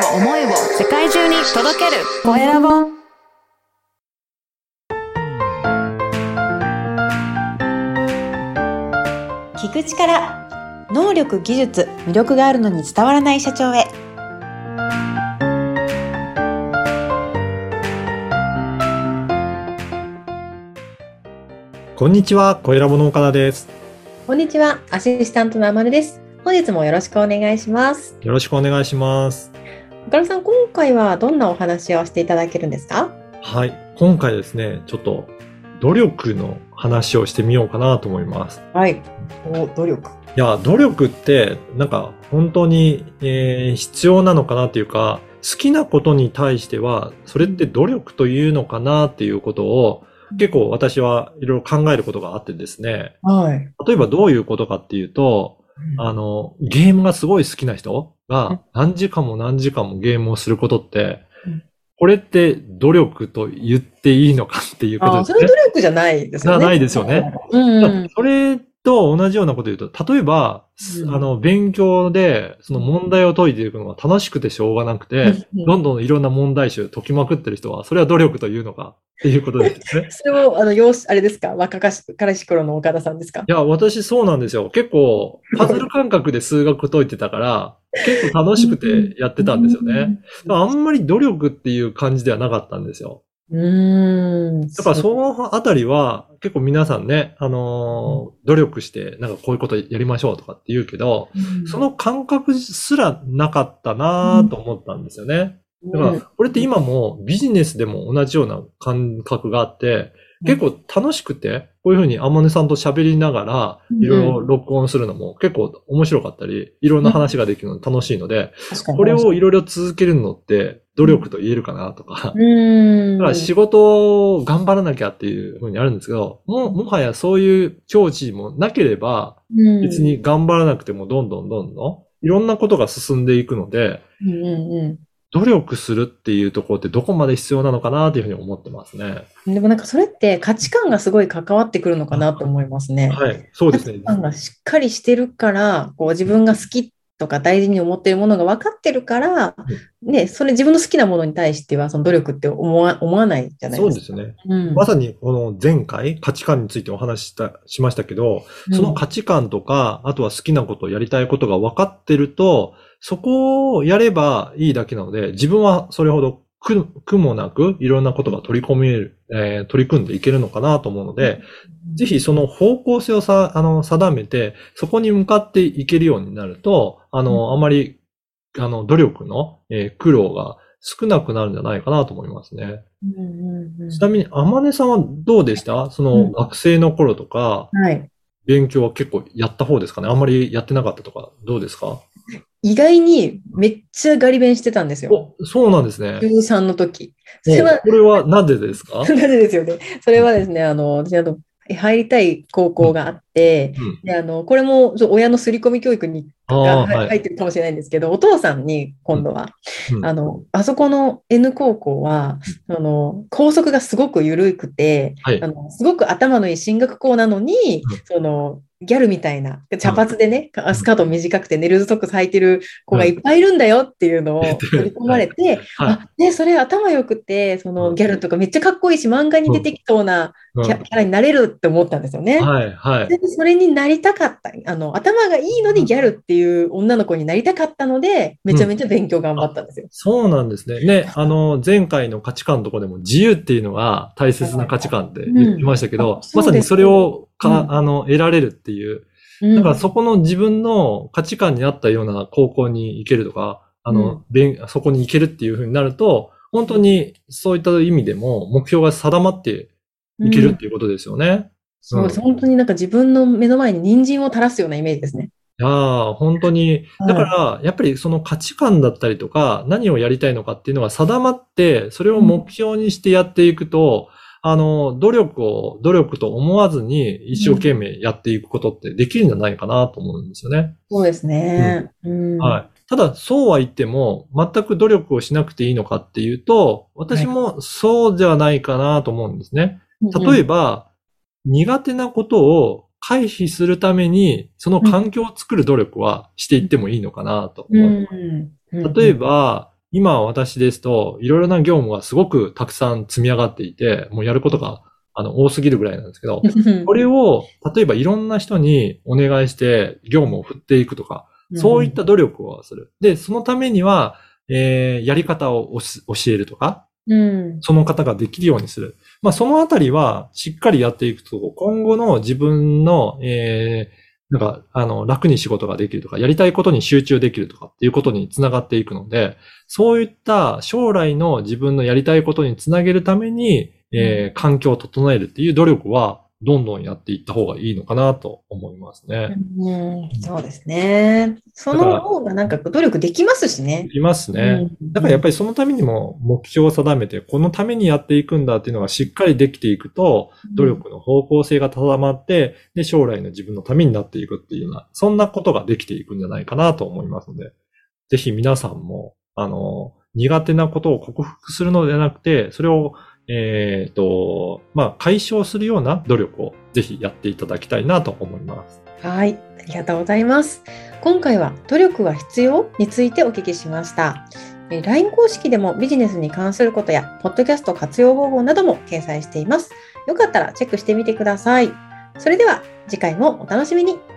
を思いを世界中に届ける。コエラボ聞く力能力技術魅力があるのに伝わらない社長へ。こんにちは、小ラボの岡田です。こんにちはアシスタントのあまるです。本日もよろしくお願いします。よろしくお願いします。岡田さん今回はどんなお話をしていただけるんですか？はい、今回ですね、ちょっと努力の話をしてみようかなと思います。はい。お努力。いや、努力ってなんか本当に、えー必要なのかなっていうか、好きなことに対しては、それって努力というのかなっていうことを、結構私はいろいろ考えることがあってですね、はい。例えばどういうことかっていうと、あの、ゲームがすごい好きな人うん。が何時間も何時間もゲームをすることってうん、これって努力と言っていいのかっていうことですね。あそれは努。力じゃないですよね。ないですよね。うんうん。それと同じようなこと言うと、例えば、うんあの、勉強でその問題を解いていくのが楽しくてしょうがなくて、どんどんいろんな問題集解きまくってる人は、それは努力というのか？っていうことですね。それを、あの、様子、あれですか？若かし、からし頃の岡田さんですか？いや、私そうなんですよ。結構、パズル感覚で数学解いてたから、結構楽しくてやってたんですよね。。あんまり努力っていう感じではなかったんですよ。うーん。だからそのあたりは結構皆さんね、あのー努力してなんかこういうことやりましょうとかって言うけど、うん、その感覚すらなかったなと思ったんですよね。だからうん、これって今もビジネスでも同じような感覚があって、結構楽しくて、こういうふうに天音さんと喋りながら、うん。いろいろ録音するのも結構面白かったり、いろんな話ができるの楽しいので、これをいろいろ続けるのって努力と言えるかなとか、うーん。だから仕事を頑張らなきゃっていうふうにあるんですけど、もう、もはやそういう境地もなければ、うん別、に頑張らなくてもどんどんどんどん、いろんなことが進んでいくので、うんうん努力するっていうところってどこまで必要なのかなっていうふうに思ってますね。うん。でもなんかそれって価値観がすごい関わってくるのかなと思いますね。はい。そうですね価値。観がしっかりしてるから、こう自分が好きとか大事に思っているものが分かってるから、ね、それ自分の好きなものに対してはその努力って思わ思わないじゃないそうですか。ですね。うんまさにこの前回価値観についてお話しした、しましたけど、その価値観とか、あとは好きなこと、やりたいことが分かってると、そこをやればいいだけなので、自分はそれほど苦苦もなく、いろんなことが取り込める、えー取り組んでいけるのかなと思うので、ぜひその方向性をさ、あの、定めて、そこに向かっていけるようになると、あの、うん。あまり、あの、努力の、えー苦労が少なくなるんじゃないかなと思いますね。うんうんうん。ちなみに、あまねさんはどうでした？そうん。の、学生の頃とか、はい。勉強は結構やった方ですかね？あんまりやってなかったとか、どうですか？意外にめっちゃガリ勉してたんですよ。お、そうなんですね。中3の時。それは、おこれはなぜですか？なぜですよね。それはですね、あの、私、あの、入りたい高校があって、うん。で、あの、これもそう親の刷り込み教育にあがあ、はい。入ってるかもしれないんですけど、お父さんに今度は、うんあの、あそこの N 高校は、あの、校則がすごく緩くて、はいあ。の、すごく頭のいい進学校なのに、その、ギャルみたいな、茶髪でね、スカート短くてネルズソックス履いてる子がいっぱいいるんだよっていうのをう ん取り込まれて、はい。あ、ね、それ頭良くて、そのギャルとかめっちゃかっこいいし、漫画に出てきそうなうん。キャラになれるって思ったんですよね。はい、はい。でそれになりたかった。あの、頭がいいのにギャルっていう女の子になりたかったので、めちゃめちゃ勉強頑張ったんですよ。そうなんですね。ね、あの、前回の価値観のところでも自由っていうのが大切な価値観って言ってましたけど、まさにそれをか、うんあの、得られるっていう。うんだからそこの自分の価値観に合ったような高校に行けるとか、あの、勉そこに行けるっていうふうになると、本当にそういった意味でも目標が定まっていけるっていうことですよね。そうです。本当になんか自分の目の前に人参を垂らすようなイメージですね。いやー本当に、はいだから、やっぱりその価値観だったりとか、何をやりたいのかっていうのが定まって、それを目標にしてやっていくと、あの、努力を、努力と思わずに一生懸命やっていくことってできるんじゃないかなと思うんですよね。そうですね。うんはい。ただ、そうは言っても、全く努力をしなくていいのかっていうと、私もそうではないかなと思うんですね。例えば、苦手なことを回避するために、その環境を作る努力はしていってもいいのかなと思う。うん例えば、今私ですと、いろいろな業務がすごくたくさん積み上がっていて、もうやることが、あの、多すぎるぐらいなんですけど、これを、例えばいろんな人にお願いして業務を振っていくとか、そういった努力をする。で、そのためには、えー、やり方を教えるとか、うん、その方ができるようにする。まあ、そのあたりは、しっかりやっていくと、今後の自分の、えー、なんか、あの、楽に仕事ができるとか、やりたいことに集中できるとかっていうことにつながっていくので、そういった将来の自分のやりたいことにつなげるために、えー、環境を整えるっていう努力は、どんどんやっていった方がいいのかなと思いますね。うん、そうですね。その方がなんか努力できますしね。できますね。だからやっぱりそのためにも目標を定めて、このためにやっていくんだっていうのがしっかりできていくと、努力の方向性が定まって、で、将来の自分のためになっていくっていうような、そんなことができていくんじゃないかなと思いますので、ぜひ皆さんも、あの、苦手なことを克服するのではなくて、それをえっ、ー、と、まあ、解消するような努力をぜひやっていただきたいなと思います。はい、ありがとうございます。今回は努力は必要についてお聞きしました。LINE 公式でもビジネスに関することや、ポッドキャスト活用方法なども掲載しています。よかったらチェックしてみてください。それでは次回もお楽しみに。